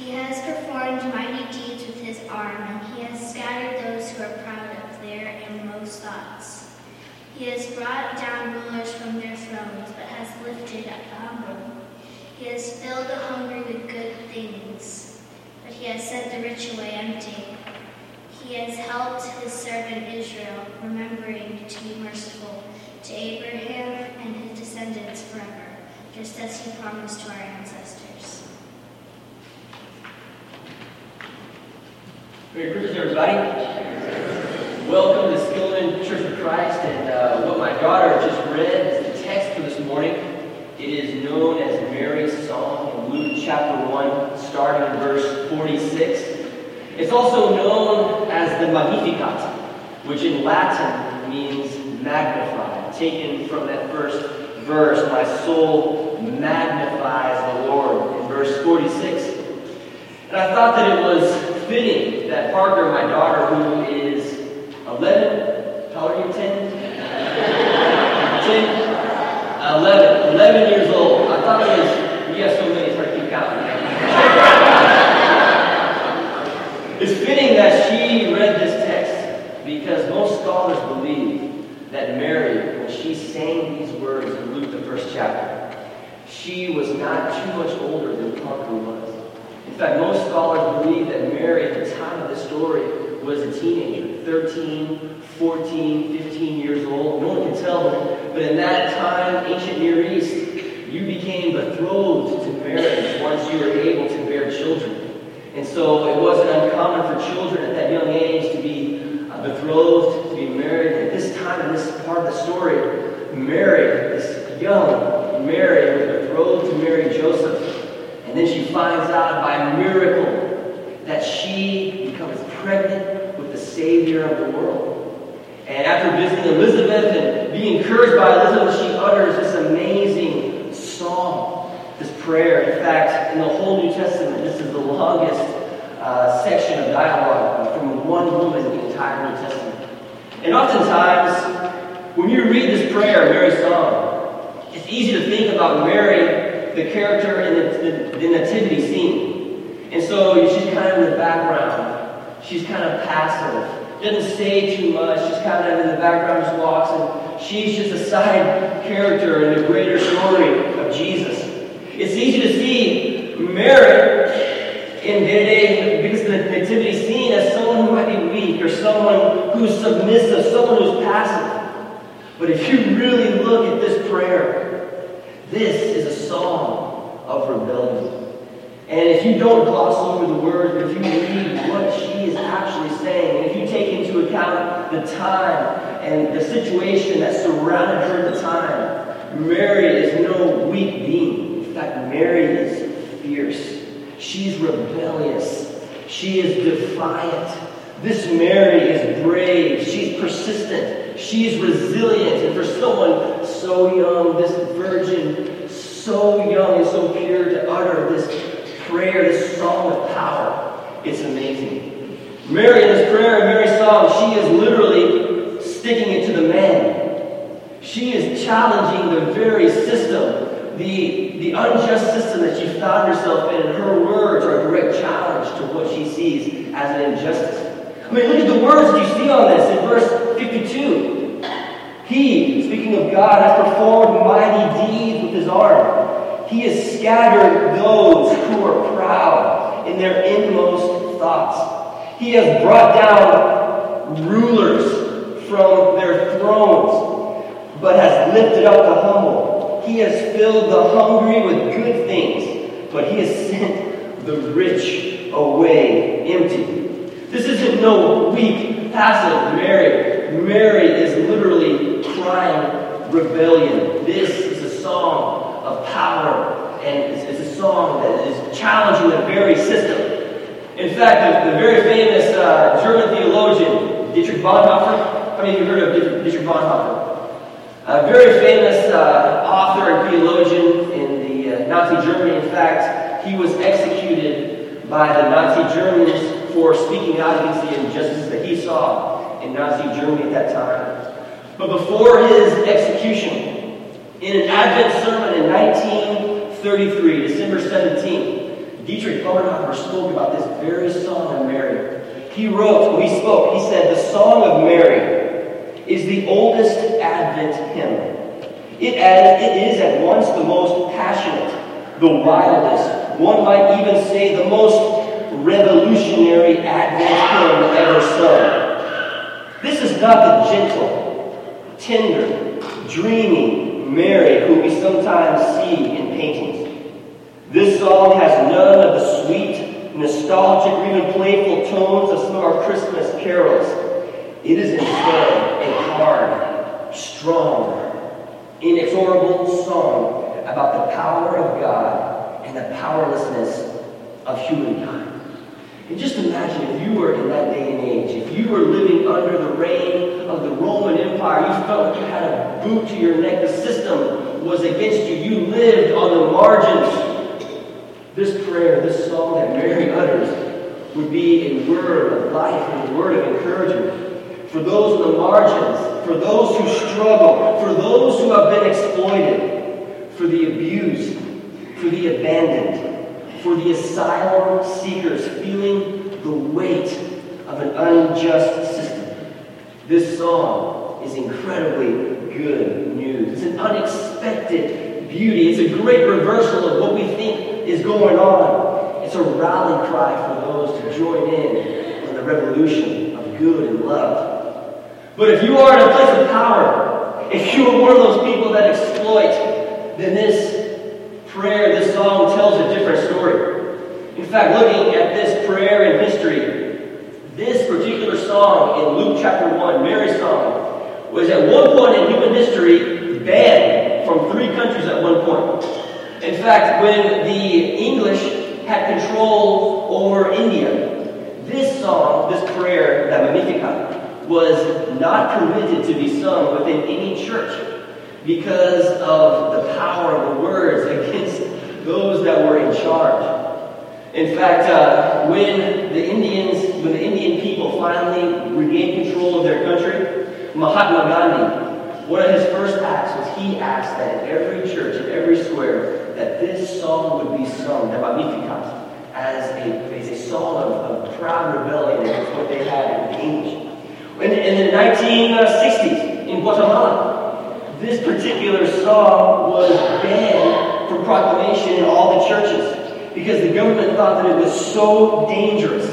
He has performed mighty deeds with his arm, and he has scattered those who are proud of their inmost thoughts. He has brought down rulers from their thrones, but has lifted up the humble. He has filled the hungry with good things, but he has sent the rich away empty. He has helped his servant Israel, remembering to be merciful to Abraham and his descendants forever, just as he promised to our Merry Christmas, everybody. Welcome to Skillman Church of Christ. And uh, what my daughter just read is the text for this morning. It is known as Mary's Song in Luke chapter 1, starting in verse 46. It's also known as the Magnificat, which in Latin means magnify, taken from that first verse, My soul magnifies the Lord, in verse 46. And I thought that it was fitting that Parker, my daughter, who is 11, how old are you, 10? 10? 11, 11 years old. I thought it was, you have so many, it's hard to keep counting. it's fitting that she read this text because most scholars believe that Mary, when she sang these words in Luke, the first chapter, she was not too much older. In fact, most scholars believe that Mary, at the time of the story, was a teenager 13, 14, 15 years old. No one can tell, but in that time, ancient Near East, you became betrothed to marriage once you were able to bear children. And so it wasn't uncommon for children at that young age to be uh, betrothed, to be married. At this time, in this part of the story, Mary, this young Mary, was betrothed to marry Joseph. And out by miracle that she becomes pregnant with the Savior of the world. And after visiting Elizabeth and being encouraged by Elizabeth, she utters this amazing song, this prayer. In fact, in the whole New Testament, this is the longest uh, section of dialogue from one woman in the entire New Testament. And oftentimes, when you read this prayer, Mary's song, it's easy to think about Mary the character in the, the, the nativity scene. And so she's kind of in the background. She's kind of passive. Doesn't say too much. She's kind of in the background, just walks, and she's just a side character in the greater story of Jesus. It's easy to see Mary in day-to-day because the nativity scene as someone who might be weak or someone who's submissive, someone who's passive. But if you really look at this prayer, this is a song of rebellion. And if you don't gloss over the words, if you read what she is actually saying, and if you take into account the time and the situation that surrounded her at the time, Mary is no weak being. In fact, Mary is fierce. She's rebellious. She is defiant. This Mary is brave. She's persistent. She's resilient. And for someone so young, this virgin, so young and so pure to utter this prayer, this song of power, it's amazing. Mary, in this prayer, Mary's song, she is literally sticking it to the man. She is challenging the very system, the, the unjust system that she found herself in. Her words are a direct challenge to what she sees as an injustice. I mean, look at the words you see on this in verse 52. He, speaking of God, has performed mighty deeds with his arm. He has scattered those who are proud in their inmost thoughts. He has brought down rulers from their thrones, but has lifted up the humble. He has filled the hungry with good things, but he has sent the rich away empty. This isn't no weak, passive Mary. Mary is literally crying rebellion. This is a song of power, and it's, it's a song that is challenging the very system. In fact, the, the very famous uh, German theologian, Dietrich Bonhoeffer, how many of you heard of Dietrich Bonhoeffer? A very famous uh, author and theologian in the uh, Nazi Germany. In fact, he was executed by the Nazi Germans for speaking out against the injustices that he saw in Nazi Germany at that time. But before his execution, in an Advent sermon in 1933, December 17th, Dietrich Bonhoeffer spoke about this very song of Mary. He wrote, or he spoke, he said, The Song of Mary is the oldest Advent hymn. It, it is at once the most passionate, the wildest, one might even say the most revolutionary Advent hymn ever sung. This is not the gentle, tender, dreamy Mary who we sometimes see in paintings. This song has none of the sweet, nostalgic, or even playful tones of some of our Christmas carols. It is instead a hard, strong, inexorable song about the power of God and the powerlessness of humankind. And just imagine if you were in that day and age, if you were living under the reign of the Roman Empire, you felt like you had a boot to your neck, the system was against you, you lived on the margins. This prayer, this song that Mary utters, would be a word of life and a word of encouragement for those on the margins, for those who struggle, for those who have been exploited, for the abused, for the abandoned, for the asylum seekers feeling the weight of an unjust system. This song is incredibly good news. It's an unexpected beauty. It's a great reversal of what we think is going on. It's a rally cry for those to join in on the revolution of good and love. But if you are in a place of power, if you are one of those people that exploit, then this prayer, this song tells a different story. In fact, looking at this prayer in history, this particular song in Luke chapter 1, Mary's song, was at one point in human history banned from three countries at one point. In fact, when the English had control over India, this song, this prayer, the Magnificat, was not permitted to be sung within any church because of the power of the words against those that were in charge. In fact, uh, when the Indians, when the Indian people finally regained control of their country, Mahatma Gandhi, one of his first acts was he asked that in every church, in every square, that this song would be sung, the Magnificat, as a, as a song of, of proud rebellion against what they had in the English. In, in the 1960s, in Guatemala, this particular song was banned from proclamation in all the churches because the government thought that it was so dangerous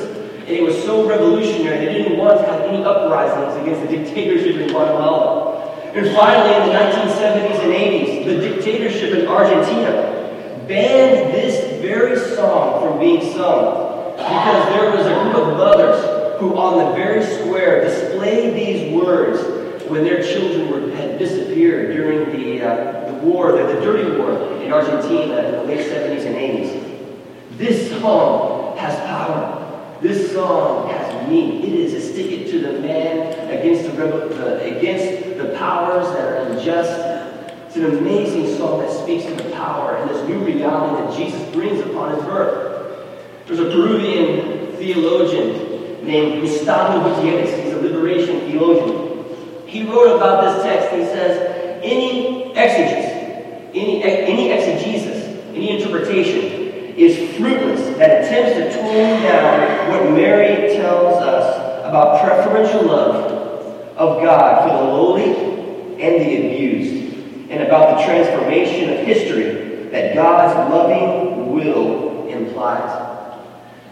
and it was so revolutionary they didn't want to have any uprisings against the dictatorship in Guatemala. And finally, in the 1970s and 80s, the dictatorship in Argentina banned this very song from being sung because there was a group of mothers who on the very square displayed these words when their children were, had disappeared during the, uh, the war, the, the dirty war in Argentina in the late 70s and 80s. This song has power. This song has meaning. It is a stick it to the man against the, the against the powers that are unjust it's an amazing song that speaks to the power and this new reality that Jesus brings upon his birth. There's a Peruvian theologian named Gustavo Gutierrez. He's a liberation theologian. He wrote about this text. He says, any exegesis, any, any exegesis, any interpretation is fruitless that attempts to tone down what Mary tells us about preferential love of God for the lowly and the abused and about the transformation of history that God's loving will implies.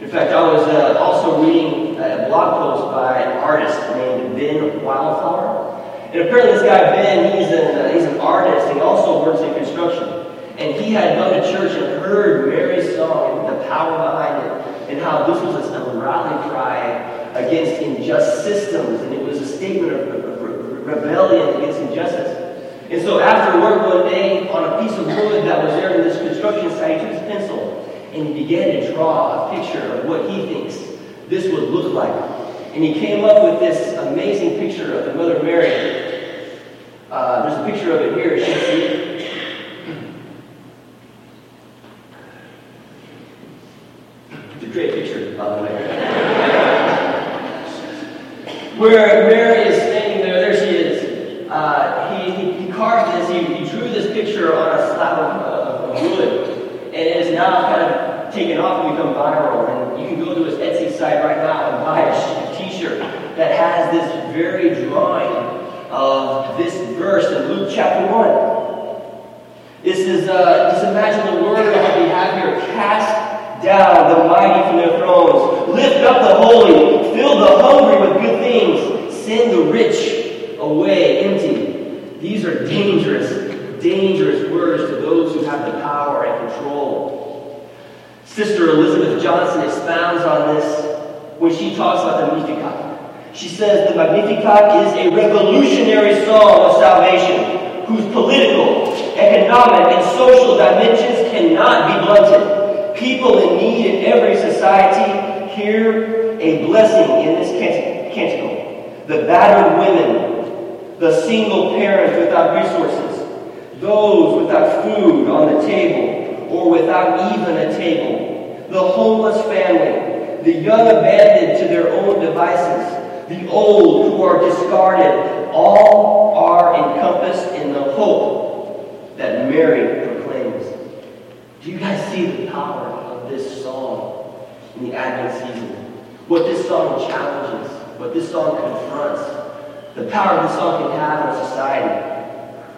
In fact, I was uh, also reading a blog post by an artist named Ben Wildflower. And apparently this guy, Ben, he's an, uh, he's an artist. He also works in construction. And he had gone to church and heard Mary's song and the power behind it, and how this was a rally cry against unjust systems, and it was a statement of, rebellion against injustice. And so after work one day, on a piece of wood that was there in this construction site, he took his pencil and he began to draw a picture of what he thinks this would look like. And he came up with this amazing picture of the Mother Mary. Uh, there's a picture of it here. You can see it. It's a great picture, by the way. Where Mary is standing there, there she is. Uh, he, he, he, carved this, he, he, drew this picture on a slab of, uh, of wood, and it is now kind of taken off and become viral. And you can go to his Etsy site right now and buy a t-shirt that has this very drawing of this verse in Luke chapter 1. This is, uh, just imagine the word that we have here. Cast down the mighty from their thrones. Lift up the holy. Fill the hungry with good things. Send the rich away empty. These are dangerous, dangerous words to those who have the power and control. Elizabeth Johnson expounds on this when she talks about the Magnificat. She says the Magnificat is a revolutionary song of salvation whose political, economic, and social dimensions cannot be blunted. People in need in every society hear a blessing in this canticle. The battered women, the single parents without resources, those without food on the table or without even a table, the homeless family, the young abandoned to their own devices, the old who are discarded, all are encompassed in the hope that Mary proclaims. Do you guys see the power of this song in the Advent season? What this song challenges, what this song confronts, the power this song can have on society.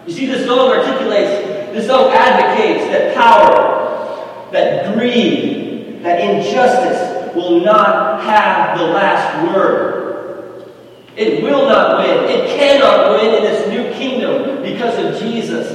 You see, this song articulates, this song advocates that power, that greed, that injustice will not have the last word. It will not win. It cannot win in this new kingdom because of Jesus.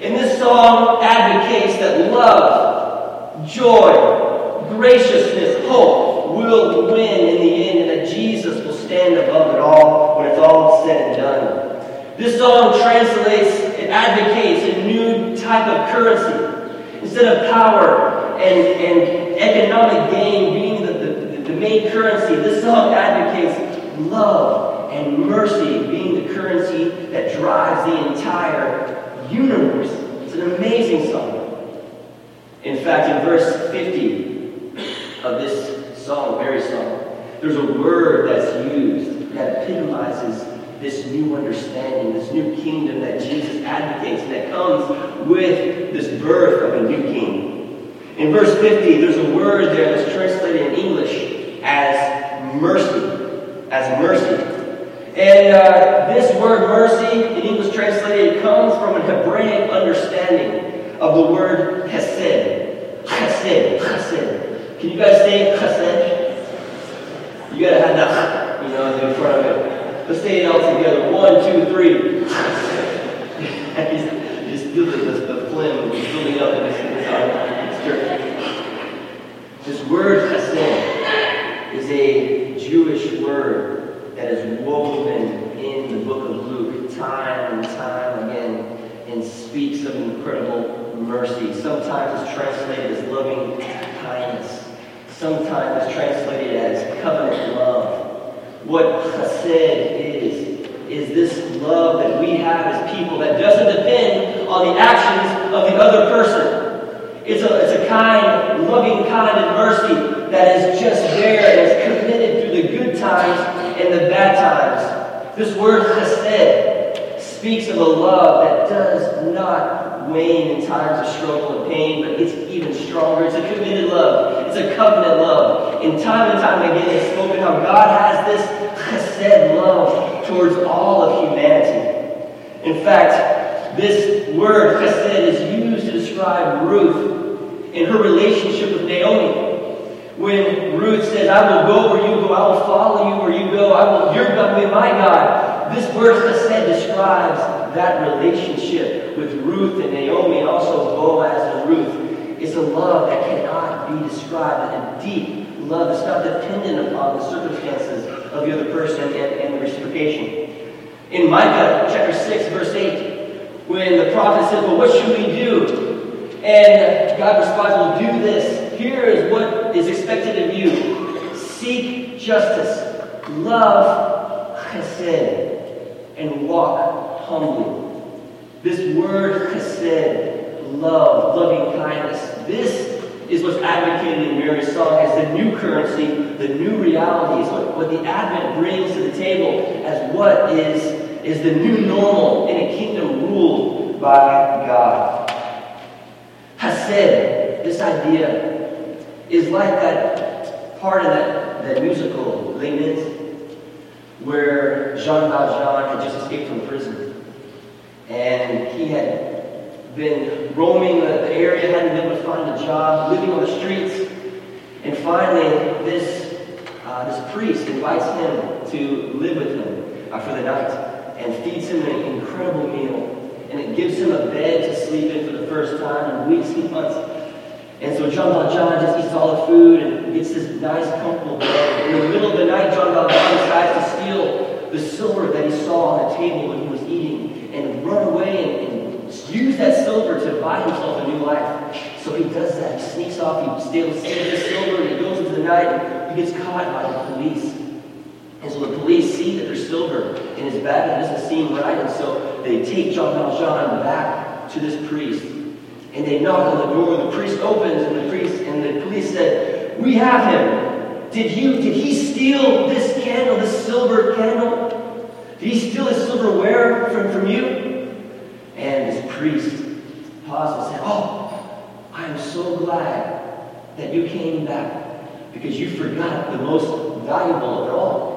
And this song advocates that love, joy, graciousness, hope will win in the end, and that Jesus will stand above it all when it's all said and done. This song translates, it advocates a new type of currency. Instead of power and, and economic gain being the, the, the main currency, this song advocates love and mercy being the currency that drives the entire universe. It's an amazing song. In fact, in verse 50 of this song, very song, there's a word that's used that epitomizes this new understanding, this new kingdom that Jesus advocates and that comes with this birth of a new king. In verse 50, there's a word there that's translated in English as mercy as mercy. And uh, this word mercy, in English translated, comes from an Hebraic understanding of the word chesed. Chesed, chesed. Can you guys say chesed? You gotta have that, you know, in front of it. Let's say it all together. One, two, three. you just feel the, the, phlegm building up in this, church. This word chesed is a Jewish word that is woven in the book of Luke time and time again and speaks of incredible mercy. Sometimes it's translated as loving kindness. Sometimes it's translated as covenant love. What chesed is, is this love that we have as people that doesn't depend on the actions of the other person. It's a, a kind, loving kind of mercy that is just there and is committed through the good times and the bad times. This word chesed speaks of a love that does not wane in times of struggle and pain, but it's even stronger. It's a committed love. It's a covenant love. And time and time again, it's spoken how God has this chesed love towards all of humanity. In fact, this word chesed is used to describe Ruth in her relationship with Naomi when Ruth says, I will go where you go, I will follow you where you go, I will, you're going to be my God. This chesed describes that relationship with Ruth and Naomi and also Boaz and Ruth. It's a love that cannot be described, a deep love that's not dependent upon the circumstances of the other person and, and the reciprocation. In Micah chapter 6, verse 8, when the prophet says, Well, what should we do? And God responds, Well, do this here is what is expected of you seek justice, love chesed, and walk humbly. This word chesed, love, loving kindness, this is what's advocated in Mary's song as the new currency, the new reality, is what, what the Advent brings to the table as what is, is the new normal in a kingdom ruled by God. Chesed, this idea, is like that part of that, that musical, Les Mis, where Jean Valjean had just escaped from prison. And he had been roaming the, area, hadn't been able to find a job, living on the streets. And finally, this, uh, this priest invites him to live with him uh, for the night and feeds him an incredible meal. And it gives him a bed to sleep in for the first time in weeks and months. And so John Valjean just eats all the food and gets this nice, comfortable bed. In the middle of the night, Jean Valjean decides to steal the silver that he saw on the table when he was eating and run away and, use that silver to buy himself a new life. So he does that. He sneaks off, he steals the silver, and he goes into the night, and he gets caught by the police. And so the police see that there's silver in his bag, and it doesn't seem right, and so they take Jean Valjean back to this priest. And they knock on the door, the priest opens, and the priest and the police said, We have him. Did you did he steal this candle, this silver candle? Did he steal this silverware from, from you? And this priest paused and said, Oh, I am so glad that you came back because you forgot the most valuable of all.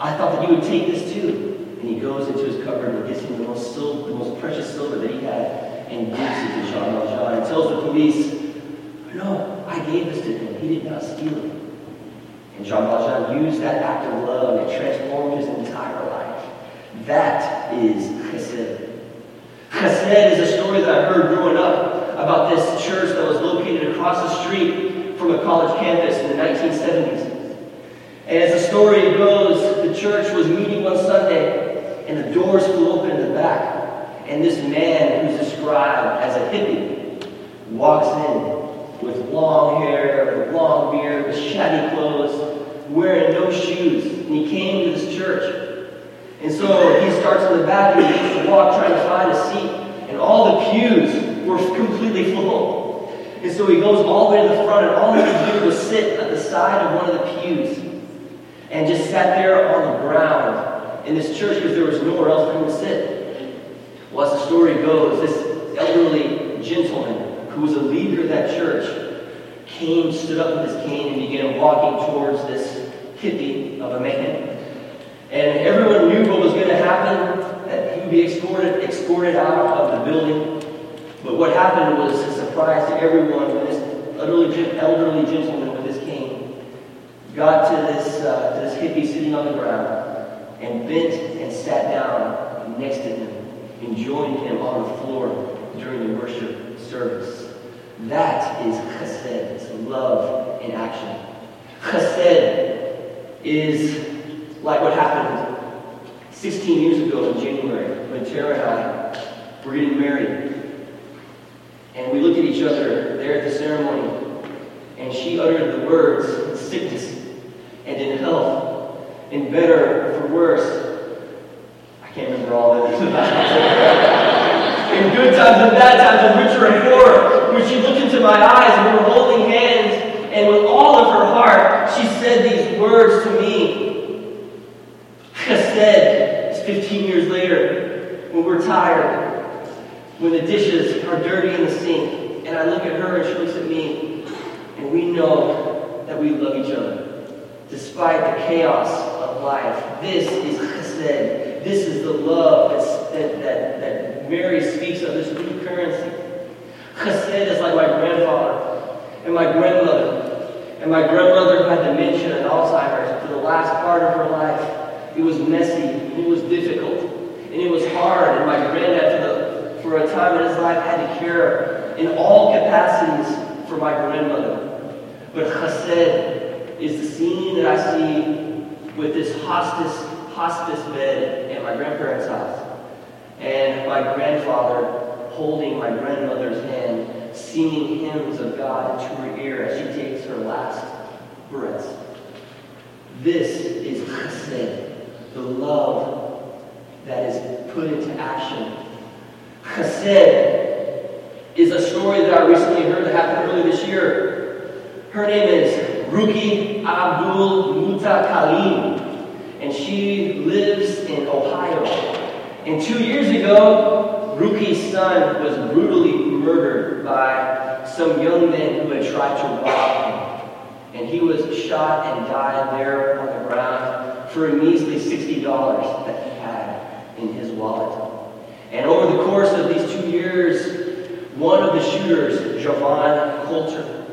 I thought that you would take this too. And he goes into his cupboard and gets him the most, silver, the most precious silver that he had and gives it to Jean Valjean and tells the police, No, I gave this to him. He did not steal it. And Jean Valjean used that act of love and it transformed his entire life. That is chesed. Chesed is a story that I heard growing up about this church that was located across the street from a college campus in the 1970s. And as the story goes, church was meeting one Sunday, and the doors flew open in the back, and this man who's described as a hippie walks in with long hair, with long beard, with shabby clothes, wearing no shoes, and he came to this church. And so he starts in the back and he begins to walk trying to find a seat. And all the pews were completely full. And so he goes all the way to the front, and all he could do was sit at the side of one of the pews and just sat there on the ground in this church because there was nowhere else for him to sit. Well, as the story goes, this elderly gentleman who was a leader of that church came, stood up with his cane, and began walking towards this hippie of a man. And everyone knew what was going to happen, that he would be escorted, escorted out of the building. But what happened was a surprise to everyone when this elderly, elderly gentleman got to this, uh, to this hippie sitting on the ground and bent and sat down next to him joined him on the floor during the worship service. That is chesed. It's love in action. Chesed is like what happened 16 years ago in January when Tara and I were getting married. And we looked at each other there at the ceremony, and she uttered the words sickness in health, in better for worse. I can't remember all it. in good times and bad times, in richer and poorer, when she looked into my eyes and we were holding hands, and with all of her heart, she said these words to me Chesed it's 15 years later when we're tired, when the dishes are dirty in the sink, and I look at her and she looks at me, and we know that we love each other. Despite the chaos of life, this is chesed. This is the love that, that, that Mary speaks of, this new currency. Chesed is like my grandfather and my grandmother. And my grandmother had dementia and Alzheimer's for the last part of her life. It was messy, it was difficult, and it was hard. And my granddad, for, the, for a time in his life, had to care in all capacities for my grandmother. But chesed is the scene that I see with this hospice, hospice bed at my grandparents' house. And my grandfather holding my grandmother's hand, singing hymns of God into her ear as she takes her last breaths. This is chesed, the love that is put into action. Chesed is a story that I recently heard that happened earlier this year. Her name is Ruki Abdul Mutakalim, and she lives in Ohio. And two years ago, Ruki's son was brutally murdered by some young men who had tried to rob him. And he was shot and died there on the ground for a measly $60 that he had in his wallet. And over the course of these two years, one of the shooters, Javon Coulter,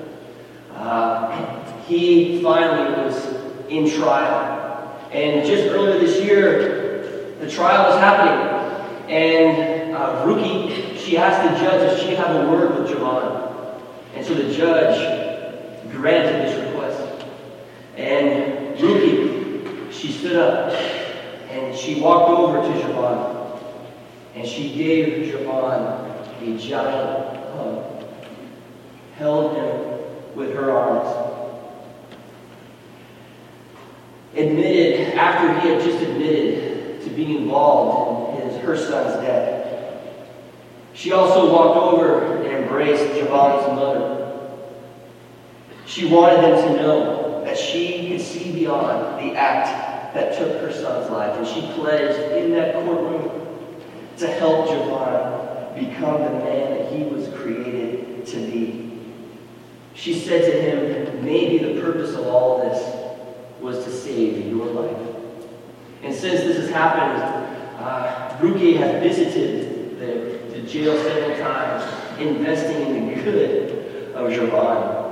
uh, he finally was in trial. And just earlier this year, the trial was happening. And uh, Ruki, she asked the judge if she could have a word with Javon. And so the judge granted this request. And Ruki, she stood up and she walked over to Javon. And she gave Javon a giant hug, held him with her arms admitted, after he had just admitted to being involved in his, her son's death, she also walked over and embraced Javon's mother. She wanted them to know that she could see beyond the act that took her son's life. And she pledged in that courtroom to help Javon become the man that he was created to be. She said to him, maybe the purpose of all this was to save your life. And since this has happened, uh, has visited the, the jail several times, investing in the good of Javon.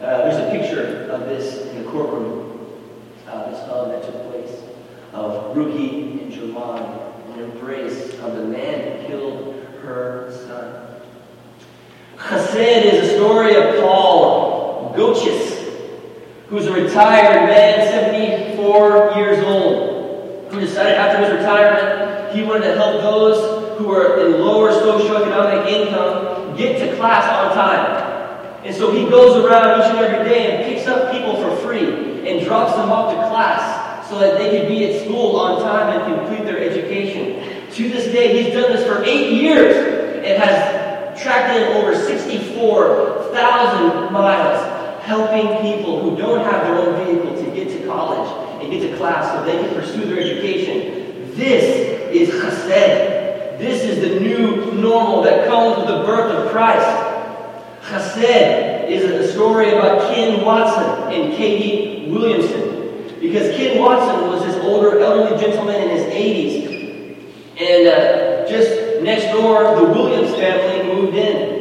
Uh, there's a picture of this in the courtroom, uh, this hug that took place, of Ruki and Javon, an embrace of the man who killed her son. Chesed is a story of Paul Gochis, who's a retired man, 74 years old, who decided after his retirement he wanted to help those who are in lower socioeconomic income get to class on time. And so he goes around each and every day and picks up people for free and drops them off to class so that they can be at school on time and complete their education. To this day, he's done this for eight years and has tracked in over 64,000 miles helping people who don't have their own vehicle to get to college and get to class so they can pursue their education. This is chesed. This is the new normal that comes with the birth of Christ. Chesed is a story about Ken Watson and Katie Williamson. Because Ken Watson was this older, elderly gentleman in his 80s. And uh, just next door, the Williams family moved in.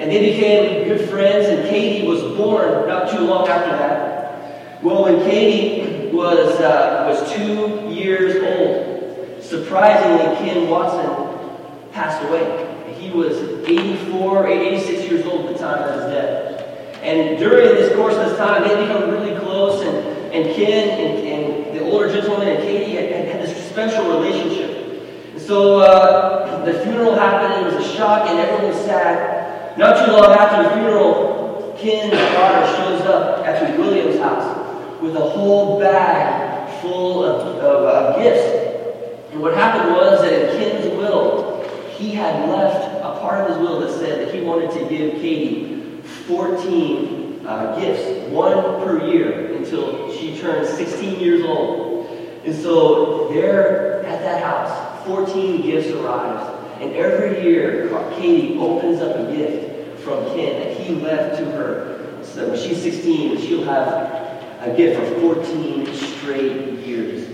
And they became good friends, and Katie was born not too long after that. Well, when Katie was, uh, was two years old, surprisingly, Ken Watson passed away. He was 84, 86 years old at the time of his death. And during this course of this time, they become really close, and, and Ken and, and the older gentleman and Katie had, had, had this special relationship. And so uh, the funeral happened, it was a shock, and everyone was sad. Not too long after the funeral, Ken's daughter shows up at Williams house with a whole bag full of, of uh, gifts. And what happened was that in Ken's will, he had left a part of his will that said that he wanted to give Katie 14 uh, gifts, one per year, until she turned 16 years old. And so there at that house, 14 gifts arrives. And every year, Katie opens up a gift from Ken that he left to her. So when she's 16, she'll have a gift for 14 straight years.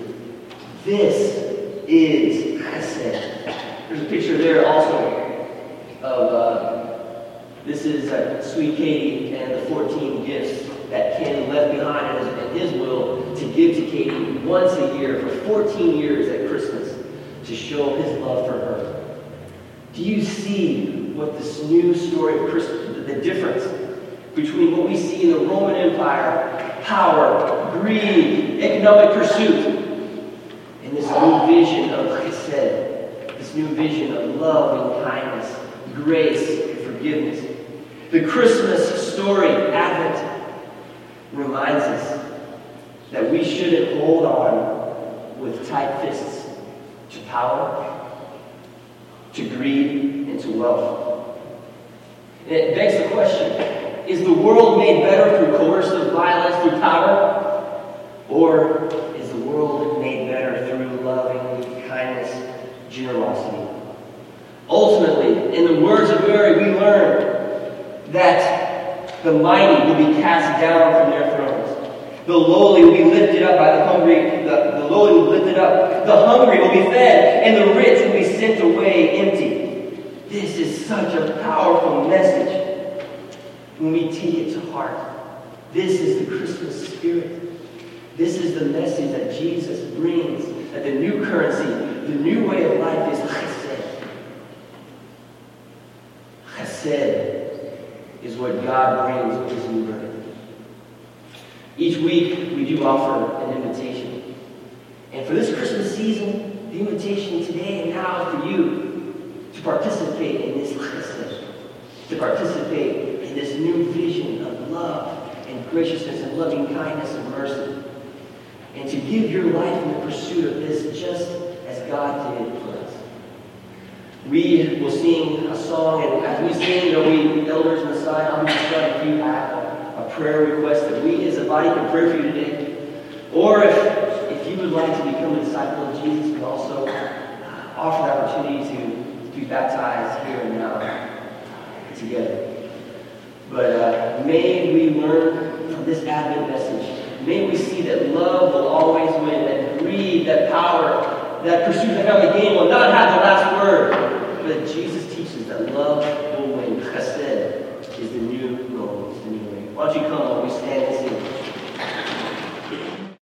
This is chesed. There's a picture there also of uh, this is uh, sweet Katie and the 14 gifts that Ken left behind in his will to give to Katie once a year for 14 years at Christmas to show his love for her. Do you see what this new story of Christmas, the difference between what we see in the Roman Empire, power, greed, economic pursuit, and this new vision of, like I said, this new vision of love and kindness, grace and forgiveness. The Christmas story, Advent, reminds us that we shouldn't hold on with tight fists to power, to greed, and to wealth. And it begs the question is the world made better through coercive violence, through power? Or is the world made better through loving kindness, generosity? Ultimately, in the words of Mary, we learn that the mighty will be cast down from their thrones. The lowly will be lifted up by the hungry. The, the lowly will be lifted up. The hungry will be fed, and the rich will be sent away empty. This is such a powerful message when we take it to heart. This is the Christmas spirit. This is the message that Jesus brings, that the new currency, the new way of life is chesed. Chesed is what God brings with his new birth. Each week, we do offer an invitation. And for this Christmas season, the invitation today and now for you to participate in this chesed, to participate in this new vision of love and graciousness and loving kindness and mercy, and to give your life in the pursuit of this just as God did for us. We will sing a song, and as we sing, there'll be elders on the side. I'm going to that a prayer request that we as a body can pray for you today. Or if, if you would like to become a disciple of Jesus, we also uh, offer the opportunity to, to be baptized here and now together. But uh, may we learn from this Advent message. May we see that love will always win, that greed, that power, that pursuit of family gain will not have the last word. But Jesus teaches that love will